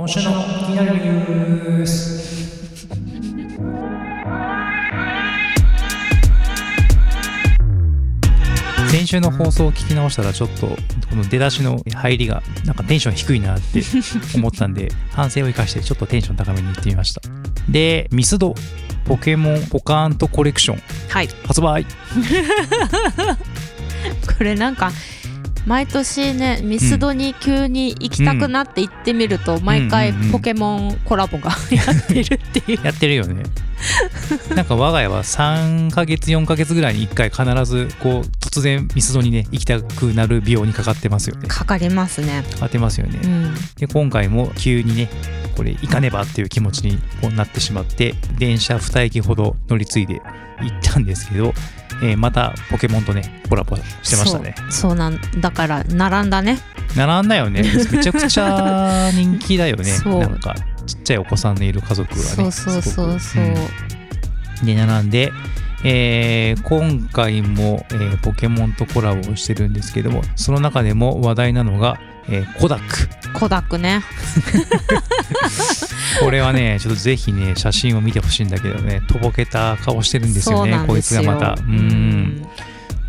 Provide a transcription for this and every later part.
今週の気になるニュース。先週の放送を聞き直したらちょっとこの出だしの入りがなんかテンション低いなって思ったんで 反省を生かしてちょっとテンション高めにいってみました。でミスドポケモンポカーントコレクション。はい。発売。これなんか毎年ねミスドに急に行きたくなって行ってみると、毎回ポケモンコラボがやってるっていう。やってるよね。なんか我が家は3ヶ月4ヶ月ぐらいに1回必ずこう突然ミスドにね行きたくなる病にかかってますよね。かかりますね。かかってますよね、うん。で今回も急にねこれ行かねばっていう気持ちになってしまって電車2駅ほど乗り継いで行ったんですけど、えーまたポケモンとねコラボしてましたね。そうなんだから並んだね。並んだよね。めちゃくちゃ人気だよね。そう。なんかちっちゃいお子さんのいる家族がね。そうそうそうそう、うん。で並んで、えー今回も、えーポケモンとコラボをしてるんですけどもその中でも話題なのが、えーコダックコダックね これはね、ちょっとぜひね、写真を見てほしいんだけどね、とぼけた顔してるんですよね、こいつがまた。う。うん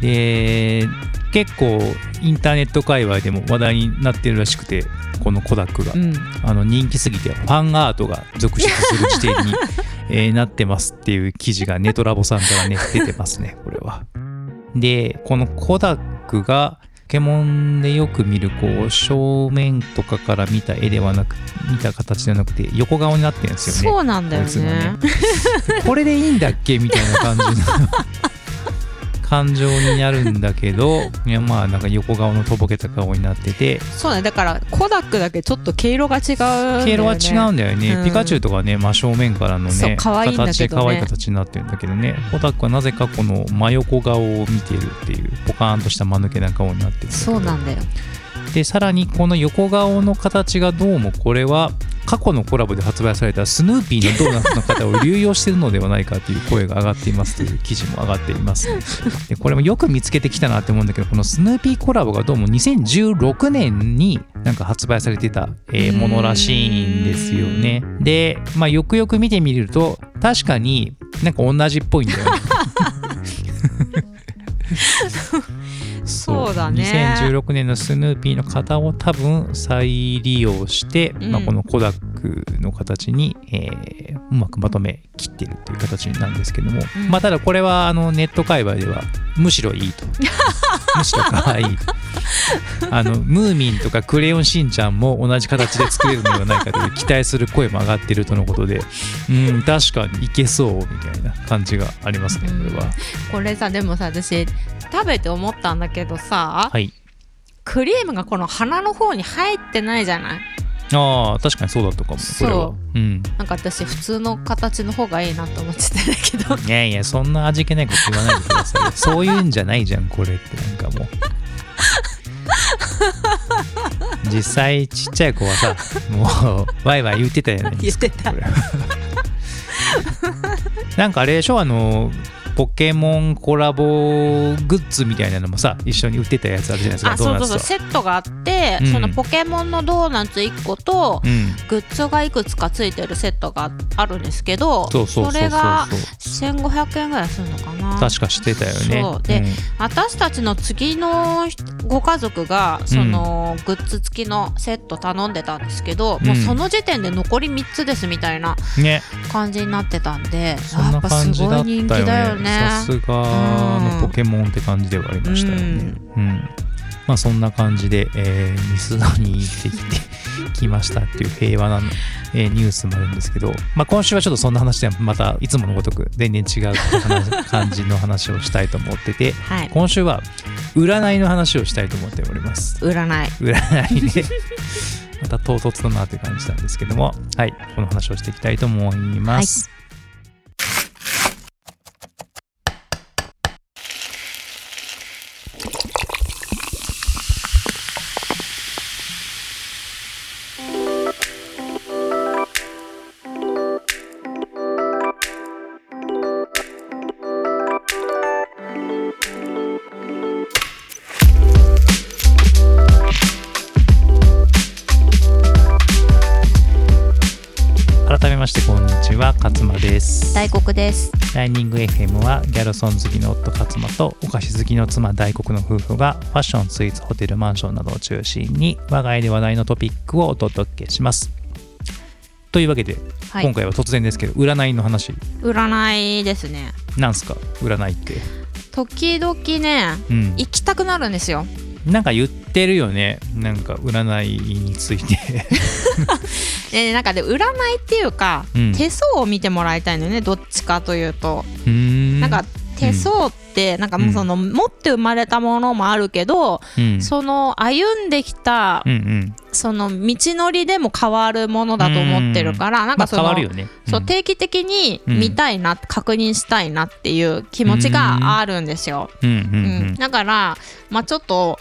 で、結構インターネット界隈でも話題になってるらしくて、このコダックが。うんあの人気すぎて、ファンアートが続出する時点に、えーなってますっていう記事がネトラボさんからね、出てますね、これは。で、このコダックが、ポケモンでよく見るこう正面とかから見た絵ではなく見た形ではなくて横顔になってるんですよね。そうなんだよこいつがね。これでいいんだっけ？みたいな感じの感情になるんだけど いやまあなんか横顔のとぼけた顔になってて。そうね。だからコダックだけちょっと毛色が違うね。毛色は違うんだよね、うん。ピカチュウとかね真正面からのね可愛いね。形可愛い形になってるんだけどね。コダックはなぜかこの真横顔を見てるっていうポカーンとした間抜けな顔になってるそうなんだよ。でさらにこの横顔の形がどうもこれは過去のコラボで発売されたスヌーピーのドーナツの方を流用しているのではないかという声が上がっていますという記事も上がっています、ね、でこれもよく見つけてきたなって思うんだけどこのスヌーピーコラボがどうも2016年になんか発売されてた、えーものらしいんですよね。で、まあ、よくよく見てみると確かになんか同じっぽいんだよね そうだね。2016年のスヌーピーの型を多分再利用して、うん。まあ、このコダックの形に、えーうまくまとめきってるという形なんですけども、うん。まあただこれはあのネット界隈ではむしろいいと。むしろ可愛いあのムーミンとかクレヨンしんちゃんも同じ形で作れるのではないかという期待する声も上がっているとのことでうん確かにいけそうみたいな感じがありますねこれは、これさでもさ私食べて思ったんだけどさ、はい。クリームがこの鼻の方に入ってないじゃない？ああ確かにそうだったかもそううんなんか私普通の形の方がいいなと思ってたんだけどいやいや、そんな味気ないこと言わないでくださいよ。そういうんじゃないじゃん、これって。なんかもう。実際、ちっちゃい子はさ、もう、ワイワイ言ってたじゃないですか。言ってた なんかあれでしょあの、ポケモンコラボグッズみたいなのもさ、一緒に売ってたやつあるじゃないですか、あそうそうそう。セットがあって、うんそのポケモンのドーナツ1個と、うん、グッズがいくつかついてるセットがあるんですけどそれがそう。1500円ぐらいするのかな確かしてたよね。そうでん私たちの次のご家族がそのグッズ付きのセット頼んでたんですけど、うんもうその時点で残り3つですみたいなね。感じになってたんでそんなやっぱすごい人気だよよね。ね。さすがのポケモンって感じではありましたよね。うん。まあそんな感じで、えーミスドに行ってきてきましたっていう平和な、えーニュースもあるんですけど、まあ今週はちょっとそんな話ではまたいつものごとく全然違う話感じの話をしたいと思ってて、はい。今週は占いの話をしたいと思っております。占い。占いで また唐突だなという感じなんですけども。はい。この話をしていきたいと思います、改イニング FM はギャルソン好きの夫勝間とお菓子好きの妻大黒の夫婦がファッションスイーツホテルマンションなどを中心に我が家で話題のトピックをお届けします。というわけで、はい。今回は突然ですけど占いの話占いですね。なんすか？占いって。時々ねうん。行きたくなるんですよ。なんか言ってるよね。なんか占いについて でなんかで占いっていうか、うん。手相を見てもらいたいのよねどっちかというと、うなんか手相ってなんかもうその、持って生まれたものもあるけど、うん。その歩んできた、その道のりでも変わるものだと思ってるから、なんまあかその、変わるよね。そう定期的に見たいな、確認したいなっていう気持ちがあるんですよ。うんだから、まあ、ちょっと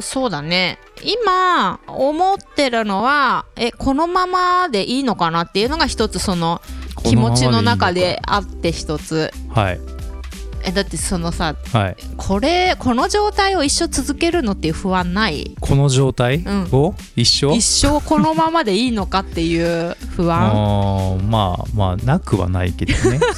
そうだね。今思ってるのはえこのままでいいのかなっていうのが一つその気持ちの中であって一つ。はいえだってそのさはい。これこの状態を一生続けるのっていう不安ない？この状態うん。を？一生？一生このままでいいのかっていう不あ安ーまあまあなくはないけどね。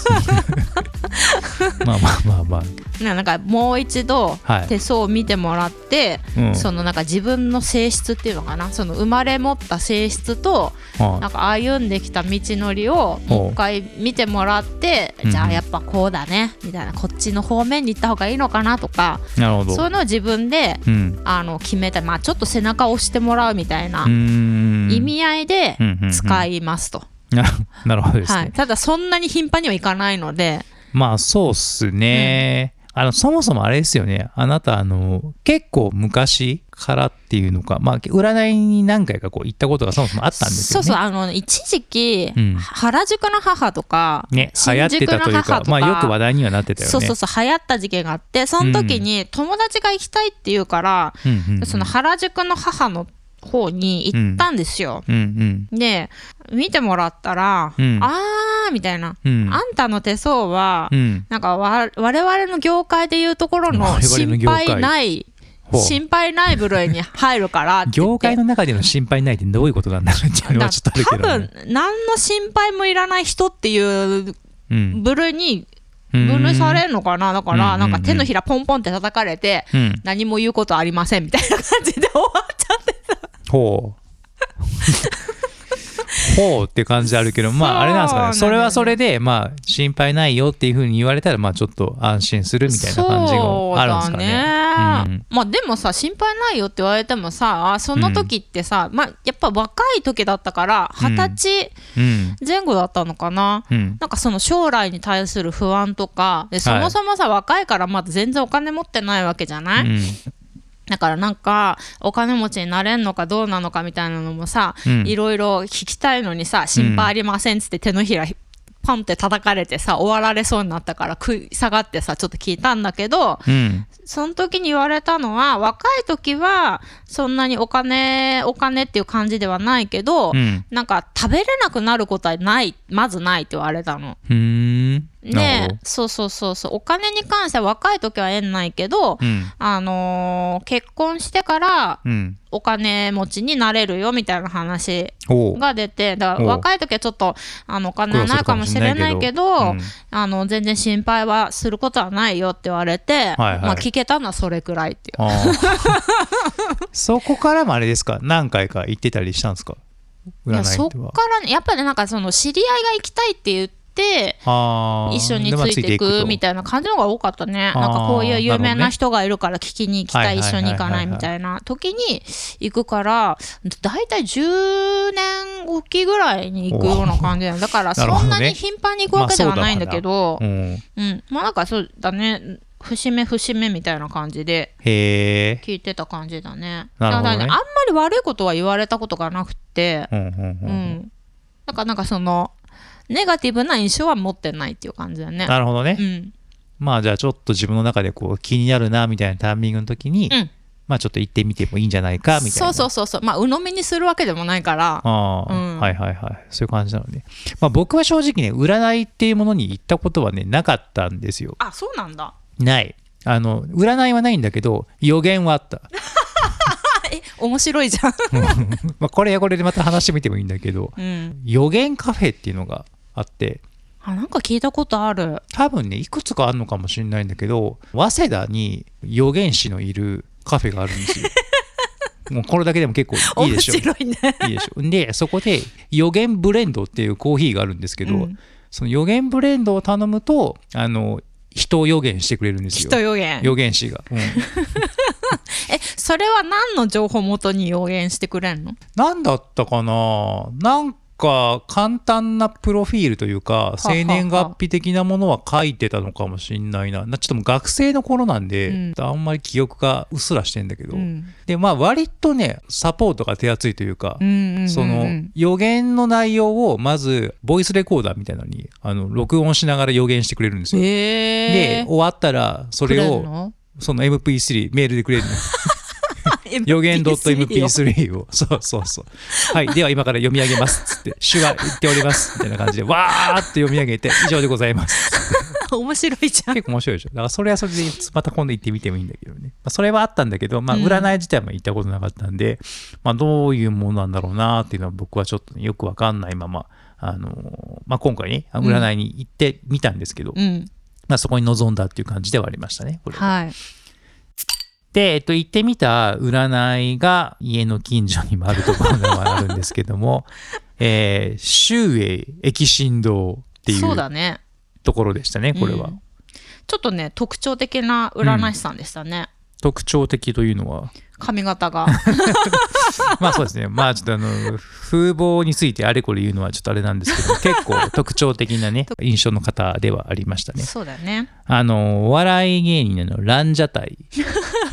まあまあまあまねなんかもう一度あはい。手相を見てもらって、うん。そのなんか自分の性質っていうのかな？その生まれ持った性質とはい。なんか歩んできた道のりをもう一回見てもらってうんじゃあやっぱこうだねみたいなこっちの方面に行った方がいいのかなとかなるほど。そういうのを自分でうん。あの決めたまあちょっと背中を押してもらうみたいな意味合いでうんうんうん。使いますと、な なるほどですね、はい、ただそんなに頻繁にはいかないので。まあそうっすね、あのそもそもあれですよね。あなたあの結構昔からっていうのか。まあ占いに何回かこう行ったことがそもそもあったんですよね。そうそうあの一時期、うん。原宿の母とか、ね流行ってたというかまあよく話題にはなってたよね。そうそうそう流行った時期があってその時に友達が行きたいって言うから、うんその原宿の母の方に行ったんですよ。うんうんで見てもらったら「うん。あー」みたいな、うん。あんたの手相は、うん。なんかわ我々の業界でいうところのの心配ない心配ない部類に入るからって言って。業界の中での心配ないってどういうことなんだろうっていうのはちょっとあるけど、多ね、分何の心配もいらない人っていううん部類に分類されるのかな。だからうんなんか手のひらポンポンって叩かれてうん。何も言うことありませんみたいな感じで終わっちゃってほう。ほうって感じあるけどまああれなんですかね。それはそれでまあ心配ないよっていうふうに言われたらまあちょっと安心するみたいな感じがあるんですかねそうだねまあでもさ心配ないよって言われてもさその時ってさ、まあやっぱ若い時だったから二十歳うん。前後だったのかな、うん。なんかその将来に対する不安とかでそもそもさ、若いからまだ全然お金持ってないわけじゃない、うん。だからなんかお金持ちになれんのかどうなのかみたいなのもさ、うん。いろいろ聞きたいのにさ心配ありませんっつって手のひらパンって叩かれてさ終わられそうになったから食い下がってさちょっと聞いたんだけどうん。その時に言われたのは若い時はそんなにお金お金っていう感じではないけど、うん。なんか食べれなくなることはないまずないって言われたの。うーんなるほでそうそうそうそう。お金に関しては若い時は縁ないけど、どうん。あのー結婚してからうん。お金持ちになれるよみたいな話が出てだからお若い時はちょっとあのお金はないかもしれないけど。うん。あの全然心配はすることはないよって言われて、はいはい。まあ、聞けたのはそれくらいっていう。そこからもあれですか？何回か行ってたりしたんですか？占いいやそっからねやっぱりなんかその知り合いが行きたいって言ってあー。一緒についていくとみたいな感じの方が多かったね。なんかこういう有名な人がいるから聞きに行きたい一緒に行かないみたいな時に行くからだいたい10年おきぐらいに行くような感じだから そんなに頻繁に行くわけではないんだけどうん。うん。まあなんかそうだね。節目節目みたいな感じで聞いてた感じだね。なるほどね。だからねあんまり悪いことは言われたことがなくてうんうんううん。ん。だからなんかそのネガティブな印象は持ってないっていう感じだね。なるほどね、うん。まあじゃあちょっと自分の中でこう気になるなみたいなタイミングの時に、うん。まあちょっと行ってみてもいいんじゃないかみたいな。そうそうそうそう。まあ鵜呑みにするわけでもないから。ああ、うん。はいはいはい。そういう感じなのね、まあ、僕は正直ね占いっていうものに行ったことはねなかったんですよ。あそうなんだ。ない。あの占いはないんだけど予言はあった。え面白いじゃん。まあこれはこれでまた話してみてもいいんだけどうん。予言カフェっていうのがあって。あ、なんか聞いたことある。多分ねいくつかあるのかもしれないんだけど早稲田に予言師のいるカフェがあるんですよ。もうこれだけでも結構いい面でしょ。白いね。いいでしょ。でそこで予言ブレンドっていうコーヒーがあるんですけど、うん。その予言ブレンドを頼むとあの人を予言してくれるんですよ。人予言。予言師が、うん。え、それは何の情報を元に予言してくれんの？なんだったかな？なんか簡単なプロフィールというかは生年月日的なものは書いてたのかもしんないな。なちょっともう学生の頃なんで、うん。あんまり記憶がうっすらしてんだけど、うん。でまあ割とねサポートが手厚いというか、うんうんうんうん。その予言の内容をまずボイスレコーダーみたいなのにあの録音しながら予言してくれるんですよ。へでえ。終わったらそれをその MP3 メールでくれるの 予言 .mp3 を。そうそうそう。はい。では今から読み上げます。っつって主が言っております。みたいな感じでわーって読み上げて以上でございます。面白いじゃん。結構面白いでしょ。だからそれはそれでまた今度行ってみてもいいんだけどね、まあ、それはあったんだけど、まあ、うん。占い自体も行ったことなかったんで、まあ、どういうものなんだろうなっていうのは僕はちょっとね、よくわかんないままあのーまあ、今回ね占いに行ってみたんですけど、うん。まあ、そこに臨んだっていう感じではありましたねこれは。はい。で、えっと、行ってみた占いが家の近所にもあるところではあるんですけども、えー、周永駅神堂っていうそうだね。ところでしたね、これは。うんちょっっとね特徴的な占い師さんでしたね、特徴的というのは？髪型が。まあそうですね。まあちょっとあの風貌についてあれこれ言うのはちょっとあれなんですけど 結構特徴的なね印象の方ではありましたね。そうだよね。あのお笑い芸人のランジャタイ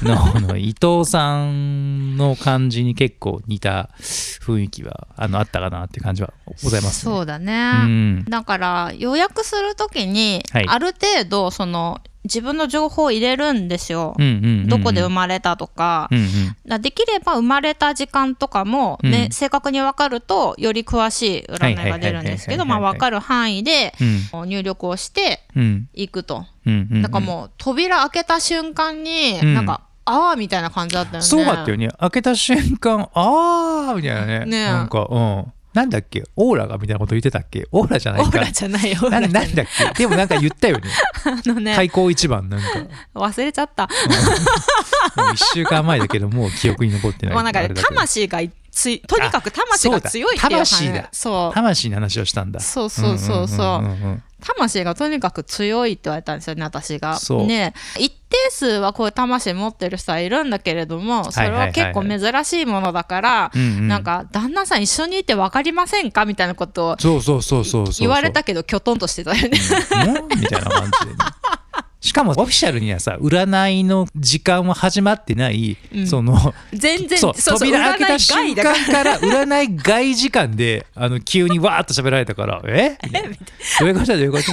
の あの伊藤さんの感じに結構似た雰囲気はあのあったかなっていう感じはございますね。そうだね、うん。だから予約するときに、はい。ある程度その自分の情報を入れるんですよ、うんうんうんうん。どこで生まれたとか,、うんうんできれば生まれた時間とかも、ねうん。正確に分かるとより詳しい占いが出るんですけど分かる範囲でうん。入力をしてうん。いくと、うんうんだからもう扉開けた瞬間に、うん。なんかああみたいな感じだったよね。そうだったよね。開けた瞬間あーみたいなね。ね。えなんかうんなんだっけ？オーラがみたいなこと言ってたっけ？オーラじゃないか。オーラじゃないよオーななんだっけ？でもなんか言ったよね。あのね、開口一番なんか。忘れちゃった。もう1週間前だけどもう記憶に残ってないもうなんかあれだけど。魂がついとにかく魂が強いっていう話そうだ。魂だそう。魂の話をしたんだ。そうそうそうそう,、んんんん魂がとにかく強いって言われたんですよね私が。ね。一定数はこういう魂持ってる人はいるんだけれどもそれは結構珍しいものだから、なんか旦那さん一緒にいて分かりませんか？みたいなことを言われたけどきょとんとしてたよね。うん。みたいな感じでねしかもオフィシャルにはさ占いの時間は始まってない、うん。その全然そう扉開けた瞬間から占い外時間であの急にわーっと喋られたからえ？どういうことだどういうこと？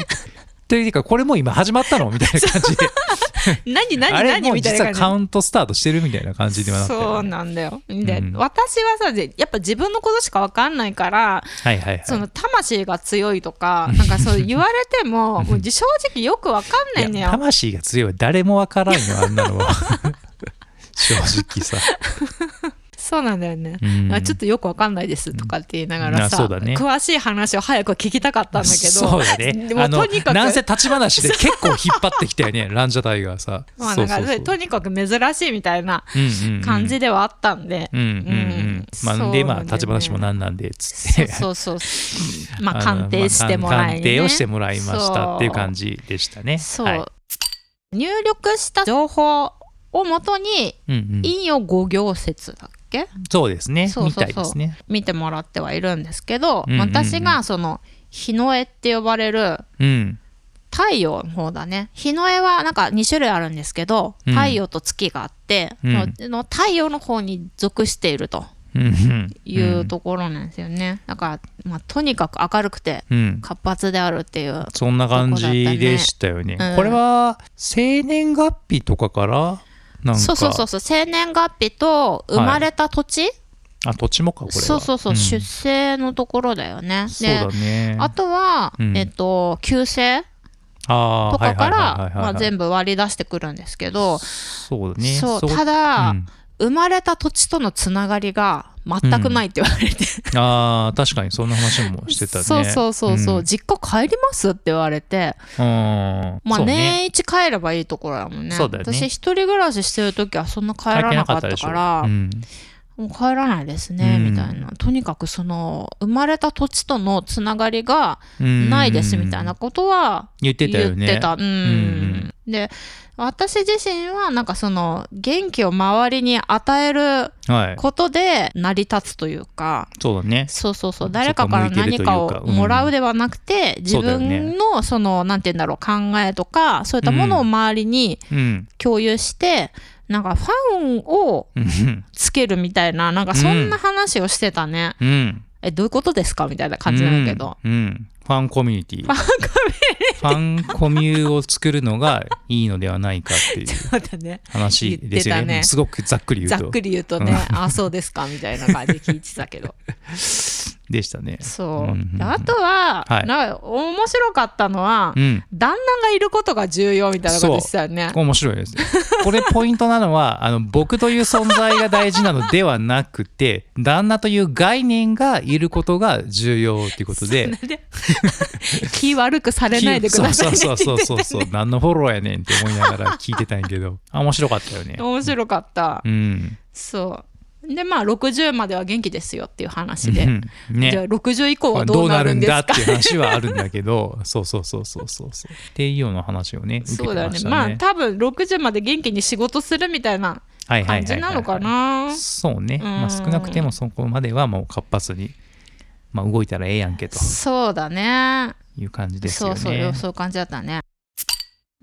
というかこれもう今始まったのみたいな感じで。何何何みたいな実はカウントスタートしてるみたいな感じではなってそうなんだよ。で、うん。私はさでやっぱ自分のことしか分かんないからはいはいはい。その魂が強いとかなんかそう言われても もう正直よく分かんないんだよ魂が強い。は誰もわからんよあんなのは。正直さ、そうなんだよね、うん。あちょっとよく分かんないですとかって言いながらさ、ね。詳しい話を早く聞きたかったんだけど。そうだね。でもとにかくなんせ立ち話で結構引っ張ってきたよね ランジャタイガーさ。まあそうんかとにかく珍しいみたいな感じではあったんで、うんうんうん。うん。まあでまあ立ち話もなんなんでつって。そうそうそう。うんまあの鑑定してもらい、鑑定をしてもらいましたっていう感じじでしたね。そう、はい。入力した情報をもとにうんうん。陰陽五行説だっけ？そうですね。みそうそうそう。たいですね。見てもらってはいるんですけど、うんうんうん。私がその日の絵って呼ばれるうん。太陽の方だね。日の絵はなんか2種類あるんですけどうん。太陽と月があって、うん。その太陽の方に属しているというところなんですよね、だから、まあ、とにかく明るくてうん。活発であるっていうそんな感じでしたよね。うん。これは生年月日とかからなんか。そうそうそうそう。生年月日と生まれた土地、あ土地もかこれは。そうそうそう、ん。出生のところだよね。そうだね。あとは、うん。えっと旧姓とかかはいはいはいはいはいらまあ全部割り出してくるんですけど。そうだね。そうこただ、うん生まれた土地とのつながりが全くないって言われて、あー確かにそんな話もしてたね。そうそうそうそう、ん。実家帰りますって言われて。うん。まあ年一帰ればいいところだもんね。ね。私一人暮らししてる時はそんな帰らなかったから。うんもう帰らないですね、うん。みたいな。とにかくその生まれた土地とのつながりがうん。ないですみたいなことは言ってたよね。言ってた。うん。んで私自身はなんかその元気を周りに与えるはい。ことで成り立つというか。そうだね。そうそうそう。そ誰かから何かかをもらうではなくて、うだよね分のそのなんて言うんだろう考えとかそういったものを周りにうん。共有して、なんかファンをうん。つけるみたいななんかそんな話をしてたね、うん。えどういうことですかみたいな感じなんだけど、うん。うん。ファンコミュニティ。ファンコミュを作るのがいいのではないかっていう話ですよね。ね。すごくざっくり言うと。ざっくり言うとね、あそうですかみたいな感じで聞いてたけど でしたね。そう、うんうんうん。であとは、はい。なんか面白かったのは、うん。旦那がいることが重要みたいなことしてたよね。面白いです。ねこれポイントなのはあの僕という存在が大事なのではなくて 旦那という概念がいることが重要っていうことで。で気悪くされないでくださいねそうそうそうそうそう何のフォローやねんって思いながら聞いてたんやけど。あ 面白かったよね。面白かった、うん。そうでまあ60までは元気ですよっていう話で、うんじゃあね60以降はどどううなるんですか？だっていう話はあるんだけど。そうそうそうそうそうそう。っていうような話をね受けそうだよね。まあね多分60まで元気に仕事するみたいな感じなのかな。そうね、うん。まあ、少なくてもそこまではもう活発に、まあ、動いたらええやんけと。そうだね。いう感じですよね。そうそうそういう感じだったね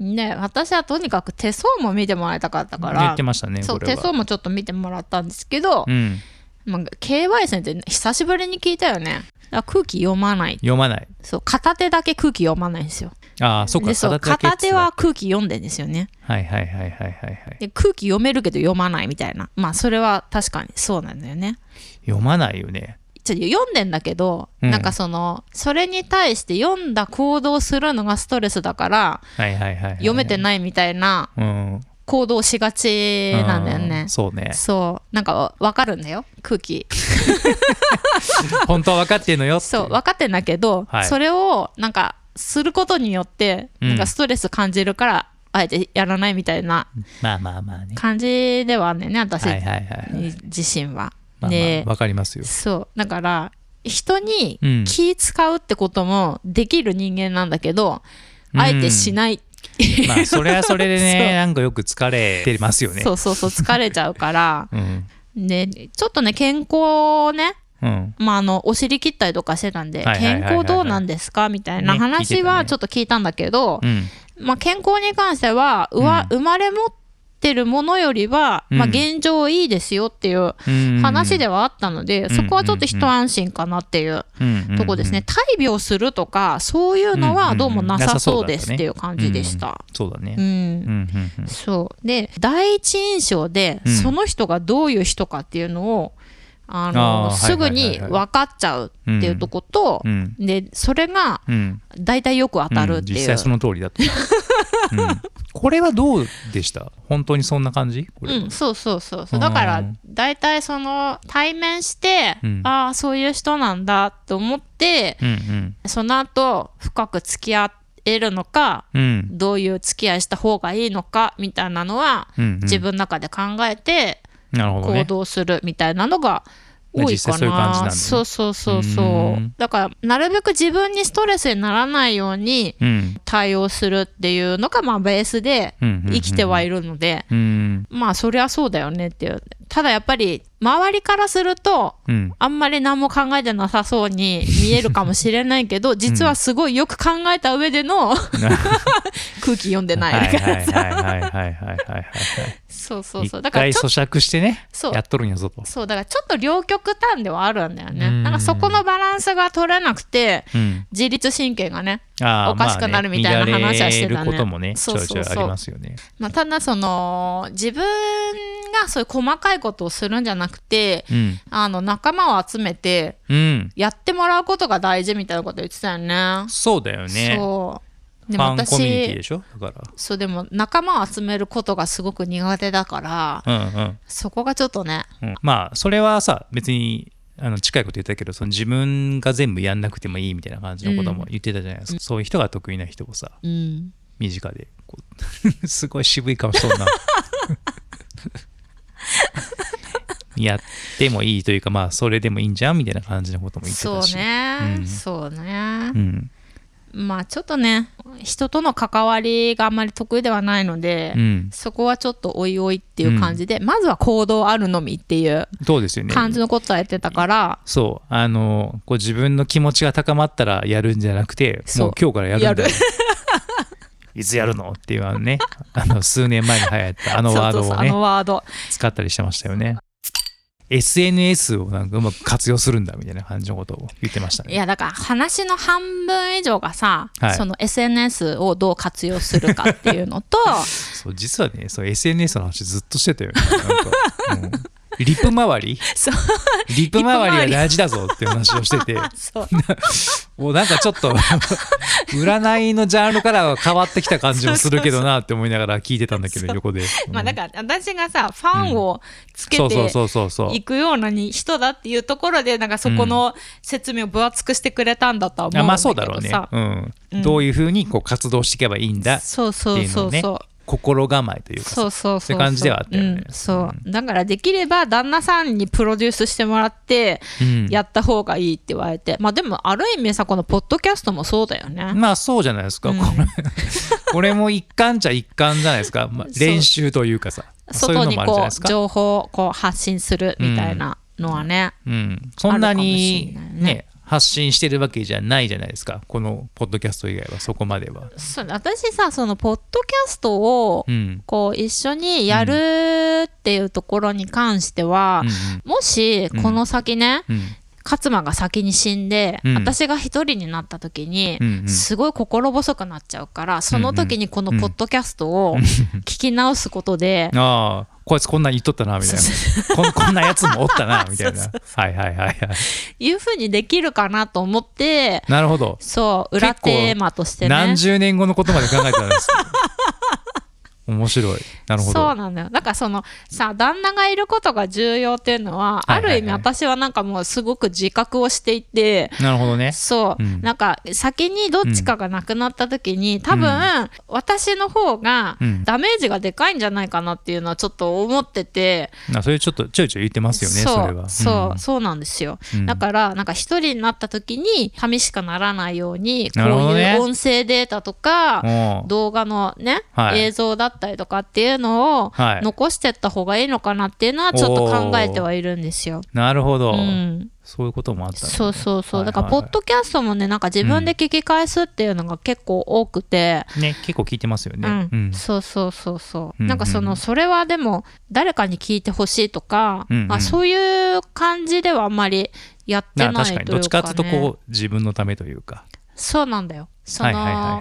ね私はとにかく手相も見てもらいたかったか言らってましたね、そう。手相もちょっと見てもらったんですけど、うん、まあ、KY 先生久しぶりに聞いたよね。空気読まない。読まない。そう片手だけ空気読まないんですよ。ああ、そっか、でそう片手は空気読んでんですよね。はいはいはいはいはいはい。で空気読めるけど読まないみたいな。まあそれは確かにそうなんだよね。読まないよね。ちょ読んでんだけど、うんなんかそのそれに対して読んだ行動するのがストレスだから読めてい。ないみたいなうん。行動しがちなんだようねんそうね。そうなんかわ分かるんだよ空気 本当は分かってんのよそう分かってんだけど、はいそれをなんかすることによってうんなんかストレス感じるから、あえてやらないみたいなまあまあまあね。感じではあんねんね私。自身は。まあまであ、分かりますよ。そう。だから人にうん。気使うってこともできる人間なんだけど、あえてしない、まあ、それはそれでね、なんかよく疲れてますよね。そうそうそう疲れちゃうから。うん。でちょっとね健康ねうん。まあ、あのお尻切ったりとかしてたんで健康どうなんですか？みたいな話はちょっと聞いたんだけど、うん。まあ、健康に関してはうわ、生まれ持ってるものよりは、まあ、うん現状いいですよっていううん。話ではあったので、ん。そこはちょっと一安心かなっていううん。とこですね、大病するとかそういうのはどうもなさそうですっていう感じでした。そうだね。う。ん。うん。うん。うん。そう。で第一印象で、うん。その人がどういう人かっていうのをああのーすぐに分かっちゃうっていうとこと、うん。でそれがうん。大体よく当たるっていう、ん。実際その通りだと、うん、これはどうでした？本当にそんな感じ？うん、そうそうそうそう。だからうん。大体その対面して、うん。ああそういう人なんだと思ってうんその後深く付き合えるのかうん。うんどういう付き合いした方がいいのかみたいなのは、うんうん。自分の中で考えて行なるほどね。動するみたいなのが多いか実際そういうな。ね。そうそうそうそう。うん。だからなるべく自分にストレスにならないようにうん。対応するっていうのがまあベースでうんうんうん生きてはいるので、うんまあそりゃそうだよねっていう。ただやっぱり周りからするとうん。あんまり何も考えてなさそうに見えるかもしれないけど実はすごいよく考えた上での 空気読んでないはいだからさそうそうそう。一だからちょ回咀嚼してねそう。やっとるんやぞと。そう。だからちょっと両極端ではあるんだよね。うん。なんかそこのバランスが取れなくてうん。自律神経がね、おかしくなるみたいな話はしてたね。乱れることもねそうそうそう。ありますよね。まあ、ただその自分がそういう細かいことをするんじゃなくてうん。あの仲間を集めてうん。やってもらうことが大事みたいなこと言ってたよね。そうだよね。そでもファンコミュニティ私でしょ？だかそうでも仲間を集めることがすごく苦手だかららうんうん。そこがちょっとね。うん。まあそれはさ別にあの近いこと言ったけどその自分が全部やんなくてもいいみたいな感じのことも言ってたじゃないですか、そういう人が得意な人をさうん。身近で すごい渋い顔しそうな。やってもいいというかまあそれでもいいんじゃんみたいな感じのことも言ってそうたしね、うん。そうね。う、んまあちょっとね人との関わりがあんまり得意ではないので、うん。そこはちょっとおいおいっていう感じで、まずは行動あるのみっていう感じのことはやってたから、そう。あのこう自分の気持ちが高まったらやるんじゃなくてもう今日からやるんだやる。いつやるのっていうあのねあの数年前に流行ったあのワードを 使ったりしてましたよね SNS をなんかうまく活用するんだみたいな感じのことを言ってましたね。いやだから話の半分以上がさ、はい。その SNS をどう活用するかっていうのと そう実はねそう SNS の話ずっとしてたよね。なんか、う。んリップ周り？そう。リップ周りが大事だぞっていう話をしてて。そう。もうなんかちょっと 占いのジャンルからは変わってきた感じもするけどなって思いながら聞いてたんだけど横で、まあだから私がさファンをつけていくようなに人だっていうところでなんかそこの説明を分厚くしてくれたんだとは思うんだあまあけそうだろうね。どさ、、うん。うん。どういうふうにこう活動していけばいいんだそうそうそうそう、心構えというかさそうそうそうって感じではあったよね。うんそう。だからできれば旦那さんにプロデュースしてもらってうん。やった方がいいって言われて、まあでもある意味さこのポッドキャストもそうだよね、まあそうじゃないですか、うん。これ これも一環じゃ一環じゃないですか、まあ、そう。練習というかさ。外にこう情報をこう発信するみたいなのはね、うん、そんなにね。ね発信してるわけじゃないじゃないですか。このポッドキャスト以外はそこまでは。そう私さそのポッドキャストをうん。こう一緒にやるっていうところに関しては、もしこの先ね、うん。うん。勝間が先に死んで、うん。私が一人になった時に、うんうん。すごい心細くなっちゃうからその時にこのポッドキャストを聞き直すことで、ああこいつこんなん言っとったなみたいな。こん こんなやつもおったな みたいな。はいはいはいはい。いうふうにできるかなと思ってなるほど、そう裏テーマとしてね。何十年後のことまで考えてたんです面白い。なるほど。そうなんだよだからそのさ旦那がいることが重要っていうのは、ある意味私はなんかもうすごく自覚をしていてなるほどね。そう、うん。なんか先にどっちかがなくなった時に、多分、私の方がうん。ダメージがでかいんじゃないかなっていうのはちょっと思ってて、あそれちょっとちょいちょい言ってますよねそそうれは。そう、ん。そうなんですよ、うん。だからなんか一人になった時に寂しくならないようにこういう音声データとか、動画のね、はい。映像だったりとかっていうのをはい。残してった方がいいのかなっていうのはちょっと考えてはいるんですよ。なるほど、うん、そういうこともあったね。そうそうそう、だからポッドキャストもねなんか自分で聞き返すっていうのが結構多くて、ね結構聞いてますよね。うん。うん。そうそうそうそう、うんなんかそのそれはでも誰かに聞いてほしいとか、うんうん。まあ、そういう感じではあんまりやってなないというか、ね、確かにどっちかっていうとこう自分のためというかそうなんだよ。その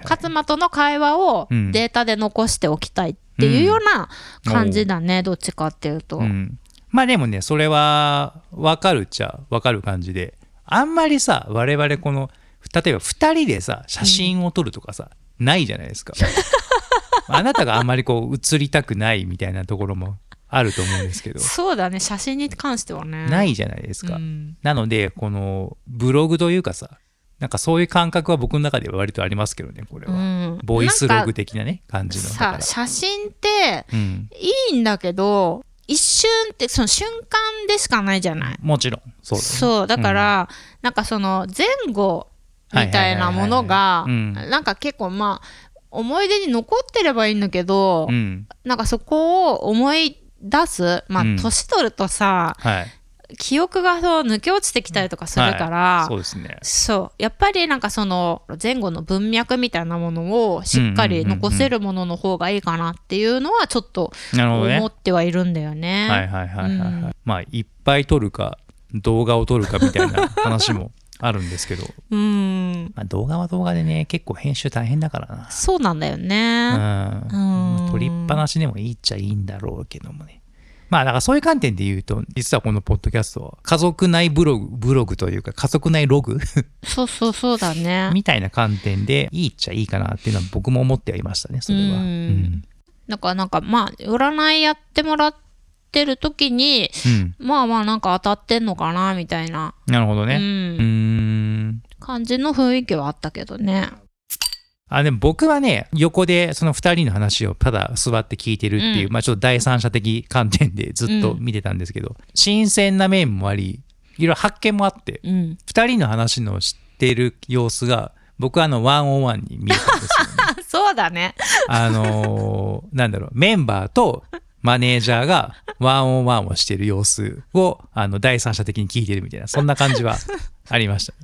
勝間との会話をうん。データで残しておきたいっていうような感じだね、どっちかっていうと、うん、まあでもねそれは分かるっちゃ分かる感じで。あんまりさ我々この例えば2人でさ写真を撮るとかさ、ないじゃないですか。あなたがあんまりこう写りたくないみたいなところもあると思うんですけど。そうだね写真に関してはね。ないじゃないですか、うん。なのでこのブログというかさなんかそういう感覚は僕の中では割とありますけどねこれは、うん。ボイスログ的なね感じの。さら写真ってうん、いいんだけど一瞬ってその瞬間でしかないじゃない？もちろん。そうだね。そうだから、なんかその前後みたいなものがなんか結構まあ思い出に残ってればいいんだけど、うん。なんかそこを思い出すまあうん。年取るとさ、はい記憶がそう抜け落ちてきたりとかするから、そうですね。そう。やっぱりなんかその前後の文脈みたいなものをしっかり残せるものの方がいいかなっていうのはちょっと思ってはいるんだよね。はいはいはいはい、はい。うん。まあいっぱい撮るか動画を撮るかみたいな話も あるんですけど、うん。まあ、動画は動画でね結構編集大変だからな。そうなんだようん、ね。まあ撮りっぱなしでもいいっちゃいいんだろうけどもねまあだからそういう観点で言うと実はこのポッドキャストは家族内ブログブログというか家族内ログそうそうそうだね。みたいな観点でいいっちゃいいかなっていうのは僕も思ってはいましたねそれは。うん。うん。だからなんかまあ占いやってもらってる時にうん。まあまあなんか当たってんのかなみたいな、うなるほどね。うん。感じの雰囲気はあったけどねあでも僕はね横でその2人の話をただ座って聞いてるっていう、うんまあちょっと第三者的観点でずっと見てたんですけど、新鮮な面もありいろいろ発見もあってうん2人の話の知ってる様子が僕はあのワンオンワンに見えたんですよね。あ そうだねあのーなんだろうメンバーとマネージャーがワンオンワンをしてる様子をあの第三者的に聞いてるみたいなそんな感じはありました。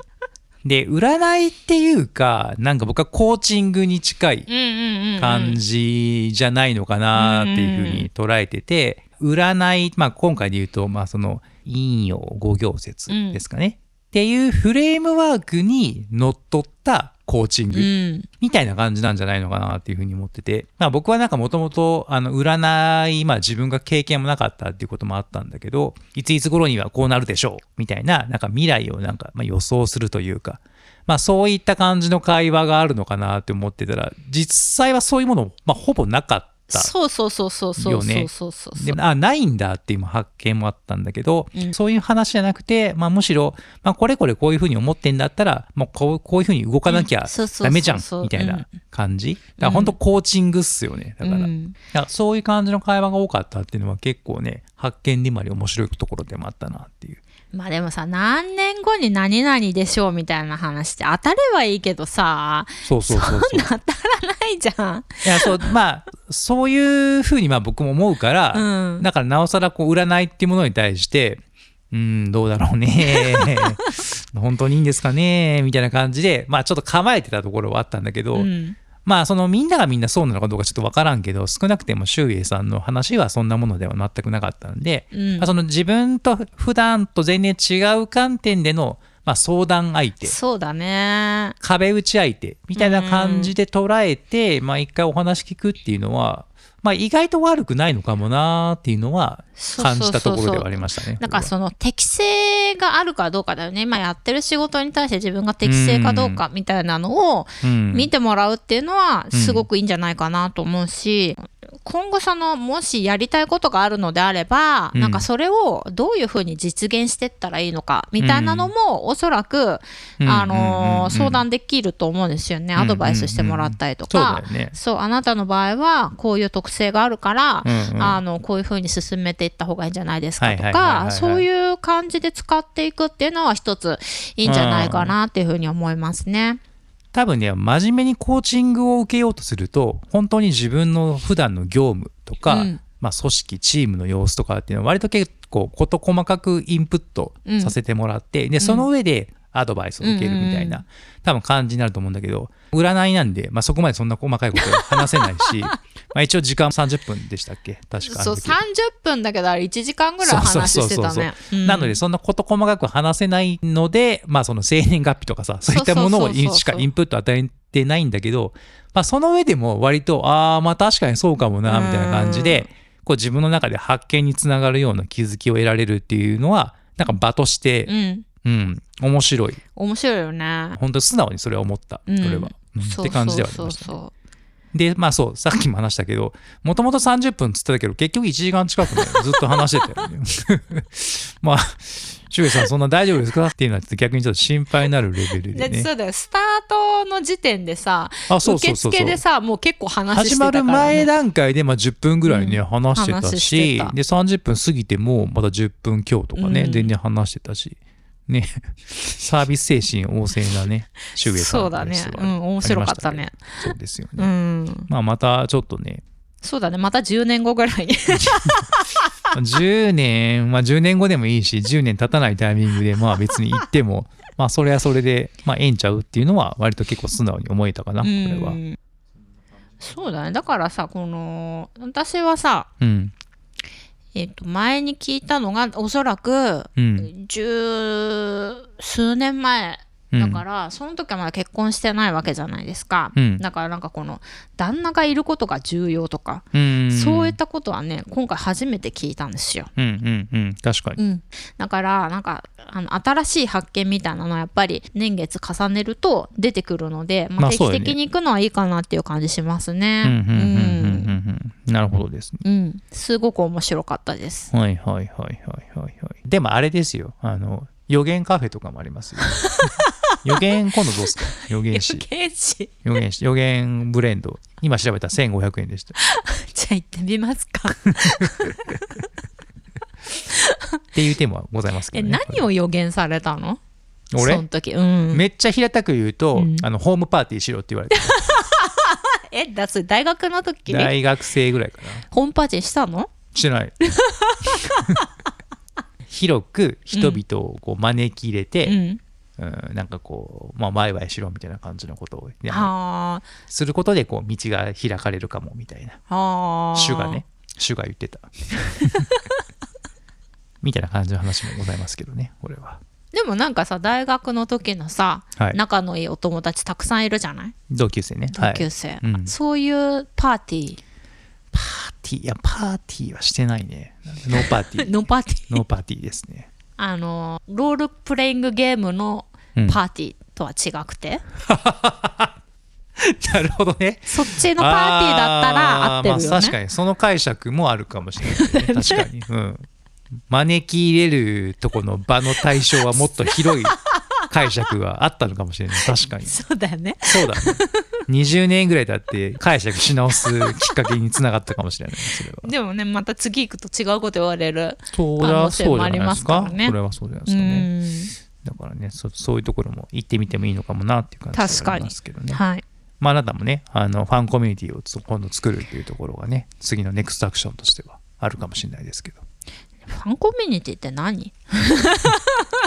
で占いっていうかなんか僕はコーチングに近いうんうんうん、うん、感じじゃないのかなっていうふうに捉えてて、占い、まあ、今回で言うと、まあ、その陰陽五行説ですかね、っていうフレームワークにのっとったコーチング。うん。みたいな感じなんじゃないのかなっていうふうに思ってて、まあ、僕はなんかもともとあの占い、まあ、自分が経験もなかったっていうこともあったんだけどいついつ頃にはこうなるでしょうみたいななんか未来をなんかまあ予想するというか、まあ、そういった感じの会話があるのかなって思ってたら実際はそういうもの、まあ、ほぼなかった。そうそうそうそうそう。そうそうそうであないんだっていう発見もあったんだけど、うん。そういう話じゃなくて、まあ、むしろ、まあ、これこれこういうふうに思ってんだったら、まあ、こうこういうふうに動かなきゃうん。そうそうそうそう。ダメじゃんみたいな感じ。だから本当コーチングっすよねだから,、からそういう感じの会話が多かったっていうのは結構ね発見でもあり面白いところでもあったなっていう。まあでもさ何年後に何々でしょうみたいな話って当たればいいけどさそうそうそうそう。当たらないじゃん。いやそうまあそういうふうにまあ僕も思うから、うん。だからなおさらこう占いっていうものに対してうんどうだろうね。本当にいいんですかねみたいな感じでまあちょっと構えてたところはあったんだけど、うん。まあそのみんながみんなそうなのかどうかちょっとわからんけど少なくても周英さんの話はそんなものでは全くなかったんで、うん。まあ、その自分と普段と全然違う観点での、まあ、相談相手。そうだね。壁打ち相手。みたいな感じで捉えて、まあ一回お話聞くっていうのは、まあ意外と悪くないのかもなーっていうのは感じたところではありましたね。だからその適性があるかどうかだよね。今やってる仕事に対して自分が適性かどうかみたいなのをうん。見てもらうっていうのはすごくいいんじゃないかなと思うし、今後そのもしやりたいことがあるのであれば、うん。なんかそれをどういうふうに実現していったらいいのかみたいなのもおそらく、うん。あの相談できると思うんですよね、うん。アドバイスしてもらったりとそうか。そうあなたの場合はこういう特性があるから、うんうん。あのこういうふうに進めていった方がいいんじゃないですかとかそういう感じで使っていくっていうのは一ついいんじゃないかなっていうふうに思いますね。多分ね真面目にコーチングを受けようとすると本当に自分の普段の業務とか、うん。まあ、組織チームの様子とかっていうのは割と結構事細かくインプットさせてもらって、でその上でアドバイスを受けるみたいな、うんうん多分感じになると思うんだけど占いなんで、まあ、そこまでそんな細かいことは話せないし まあ一応時間30分でしたっけ？確かあそうの時30分だけどあれ1時間ぐらい話してたね。うん。なのでそんな事細かく話せないので、まあその生年月日とかさそういったものをしかインプット与えてないんだけど、まあその上でも割とああまあ確かにそうかもなみたいな感じでこう自分の中で発見につながるような気づきを得られるっていうのはなんか場としてうんうん。面白い。面白いよね。本当に素直にそれは思った。うん。それは、って感じではありましたね。そうそうでまあそうさっきも話したけどもともと30分っつってたけど結局1時間近くね ずっと話してたよね。まあ周平さんそんな大丈夫ですか？っていうのは逆にちょっと心配になるレベルでね。でそうだよ。スタートの時点でさあそうそ受うそうそう。付でさもう結構話して始またから、ね、る前段階でまあ10分ぐらいね、うん。話してた話しで30分過ぎてもまた10分強とかね、うん。全然話してたしね。サービス精神旺盛なね 周平さんそうだね。うん面白かったね。そうですよね、うん。まあまたちょっとね。そうだね。また10年後ぐらい。に10年、まあ10年後でもいいし、10年経たないタイミングで、まあ別に行っても、まあそれはそれで、まあええんちゃうっていうのは、割と結構素直に思えたかな、これは。う。んそうだね。だからさこの私はさうん。えっ、と前に聞いたのがおそらくうん。十数年前ううんだからその時はまだ結婚してないわけじゃないですか、うん。だからなんかこの旦那がいることが重要とか、うん。そういったことはね今回初めて聞いたんですよ。うんうんうん。確かに。うん、だからなんかあの新しい発見みたいなのはやっぱり年月重ねると出てくるので、まあ、定期的に行くのはいいかなっていう感じしますうんね。うんなるほどですね。うん。うんすごく面白かったです。はいはいはいはいはいはい。でもあれですよ。あの予言カフェとかもありますよ。予言今度どうですか？予言師原始予言師予言ブレンド。今調べたら1500円でした。じゃあ行ってみますか。っていうテーマはございますけえどね。何を予言されたの？そ俺の時。うん。めっちゃ平たく言うと、うん。あのホームパーティーしろって言われてえだそれ大学の時？大学生ぐらいかな。ホームパーティーしたの？してない。広く人々をこう招き入れて、うん。うんなんかこう、まあ、ワイワイしろみたいな感じのことをやはあ。することでこう道が開かれるかもみたいな。はあ。主がね主が言ってた。みたいな感じの話もございますけどねこれはでもなんかさ大学の時のさ、はい。仲のいいお友達たくさんいるじゃない？同級生ね。同級生、はいうん。そういうパーティー？パーティー？いやパーティーはしてないね。ノーパーティー。のパーティー？ノーパーティーですね。あのロールプレイングゲームのうんパーティーとは違くて、なるほどね。そっちのパーティーだったら合ってるよね、まあ、確かに。その解釈もあるかもしれない、ね、確かに、うん、招き入れるとこの場の対象はもっと広い 解釈があったのかもしれない。確かに。そうだよね。そうだね。20年ぐらい経って解釈し直すきっかけにつながったかもしれない。それは。でもねまた次行くと違うこと言われる可能性もありますからね。これはそうじゃないでうすかね。ん。だからねそそういうところも行ってみてもいいのかもなっていう感じがありますけどね。はい。まあ、あなたもね、あのファンコミュニティをつ今度作るっていうところがね、次のネクストアクションとしてはあるかもしれないですけど。ファンコミュニティって何？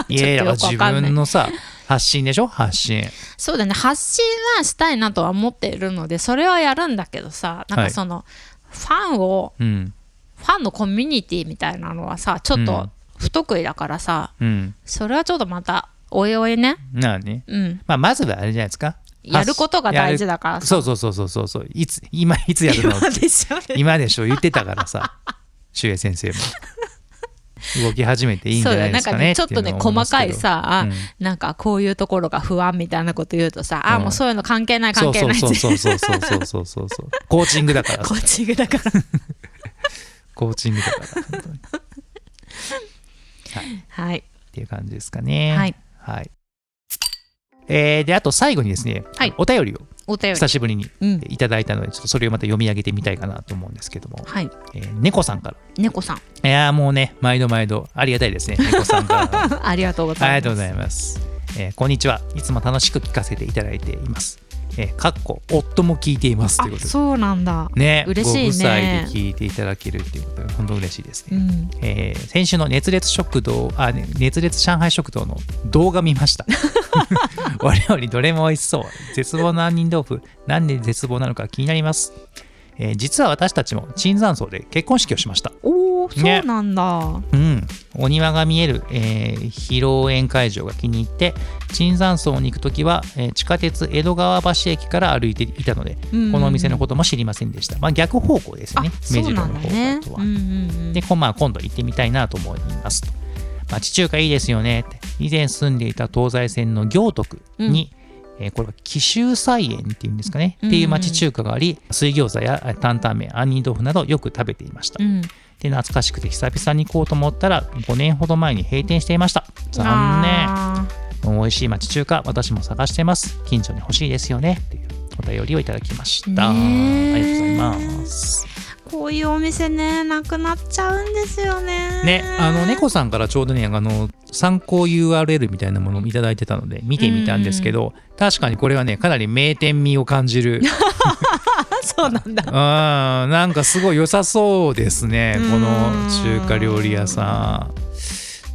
いやいや、自分のさ、発信でしょ？発信。そうだね発信はしたいなとは思っているのでそれはやるんだけどさなんはいかその、ファンをうん。ファンのコミュニティみたいなのはさちょっとうん不得意だからさ、うん。それはちょっとまたおいおいね。うんまあ、まずはあれじゃないですか。やることが大事だからさそうそうそうそうそう。いつ、今いつやるの？今でしょ今でしょ？言ってたからさ、周江先生も。動き始めていいんじゃないですかね。そうなんかねちょっとね細かいさあうんなんかこういうところが不安みたいなこと言うとさ、あうんもうそういうの関係ない関係ないそうそうそうそうそうそうそうそう。コーチングだからコさ。ーチングだからコーチングだから。本当にはいっていう感じですかね。はい。はい。えーで、あと最後にですね、はいお便りをお便り久しぶりにうんいただいたので、ちょっとそれをまた読み上げてみたいかなと思うんですけども、はいえー猫さんから。猫さんいやーもうね、毎度毎度ありがたいですね、猫さんから。ありがとうございますありがとうございます。えーこんにちは。いつも楽しく聞かせていただいています。えーかっこ夫も聞いていますということで。あそうなんだね、嬉しいねご夫妻で聞いていただけるっていうことで、本当嬉しいですね。うんえー先週の熱烈食堂あ、ね熱烈上海食堂の動画見ました。我々どれも美味しそう。絶望の杏仁豆腐、なんで絶望なのか気になります。えー実は私たちも椿山荘で結婚式をしました。おおそうねなんだ、うん、お庭が見える、えー披露宴会場が気に入って椿山荘に行くときは、えー地下鉄江戸川橋駅から歩いていたので、うんこのお店のことも知りませんでした。まあ、逆方向ですね、目白の方んだねだとは。うんうんうんで、こまあ、今度行ってみたいなと思いますと。町中華いいですよねって。以前住んでいた東西線の行徳に、えーこれは紀州菜園っていうんですかね、っていう町中華があり、水餃子やえー担々麺、杏仁豆腐などよく食べていました。うんで、懐かしくて久々に行こうと思ったら、5年ほど前に閉店していました。残念。あ美味しい町中華、私も探してます。近所に欲しいですよね。っていうお便りをいただきました。ありがとうございます。ーこういうお店ねなくなっちゃうんですよねね、あの猫さんからちょうどね、あの参考 URL みたいなものをいただいてたので見てみたんですけど、確かにこれはね、かなり名店味を感じる。あ そうなんだうん、なんかすごい良さそうですね、この中華料理屋さ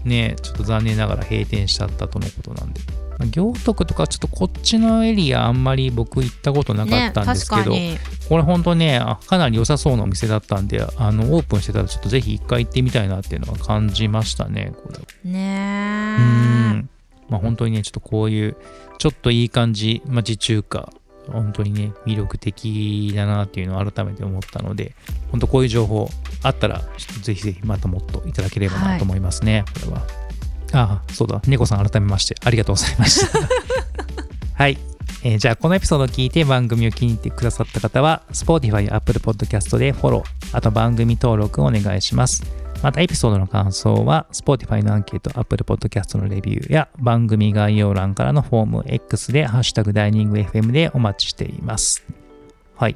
ん。ね、ちょっと残念ながら閉店しちゃったとのことなんで。まあ行徳とかちょっとこっちのエリアあんまり僕行ったことなかねったんですけど、確かに。これ本当ねあかなり良さそうなお店だったんであのオープンしてたらちょっとぜひ一回行ってみたいなっていうのは感じましたねこれうねん。まあ、本当にね、ちょっとこういう、ちょっといい感じ、まあ、地中華、本当にね、魅力的だなっていうのを改めて思ったので、本当こういう情報あったら、ぜひぜひまたもっといただければなと思いますね、これは。ああ、そうだ、猫さん改めましてありがとうございました。はい。えーじゃあ、このエピソードを聞いて番組を気に入ってくださった方は、Spotify、Apple Podcast でフォロー、あと番組登録をお願いします。またエピソードの感想は Spotify のアンケート、Apple Podcast のレビューや番組概要欄からのフォーム X でハッシュタグダイニング FM でお待ちしています。はい。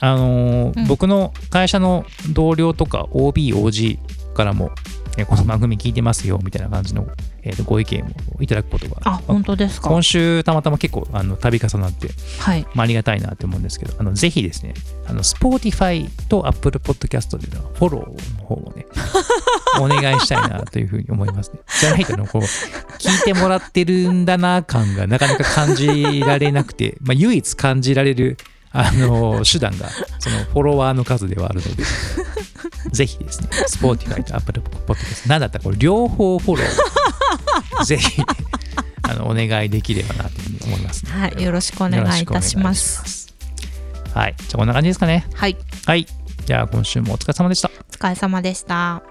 あのーうん僕の会社の同僚とか OB、OG からも、えーこの番組聞いてますよみたいな感じの、えーとご意見をいただくことが。あ本当ですか？今週たまたま結構あの度重なって、はい。まあ、ありがたいなって思うんですけどあのぜひですねあの Spotify と Apple Podcast でのフォローの方をね お願いしたいなというふうに思いますね。じゃないとねこう聞いてもらってるんだな感がなかなか感じられなくて、まあ、唯一感じられるあの手段がそのフォロワーの数ではあるので ぜひですね Spotify と Apple Podcast なんだったらこれ両方フォロー ぜひあのお願いできればなというふうに思いますね。はいよろしくお願いいたしますはい。じゃあこんな感じですかね。はいはい。じゃあ今週もお疲れ様でした。お疲れ様でした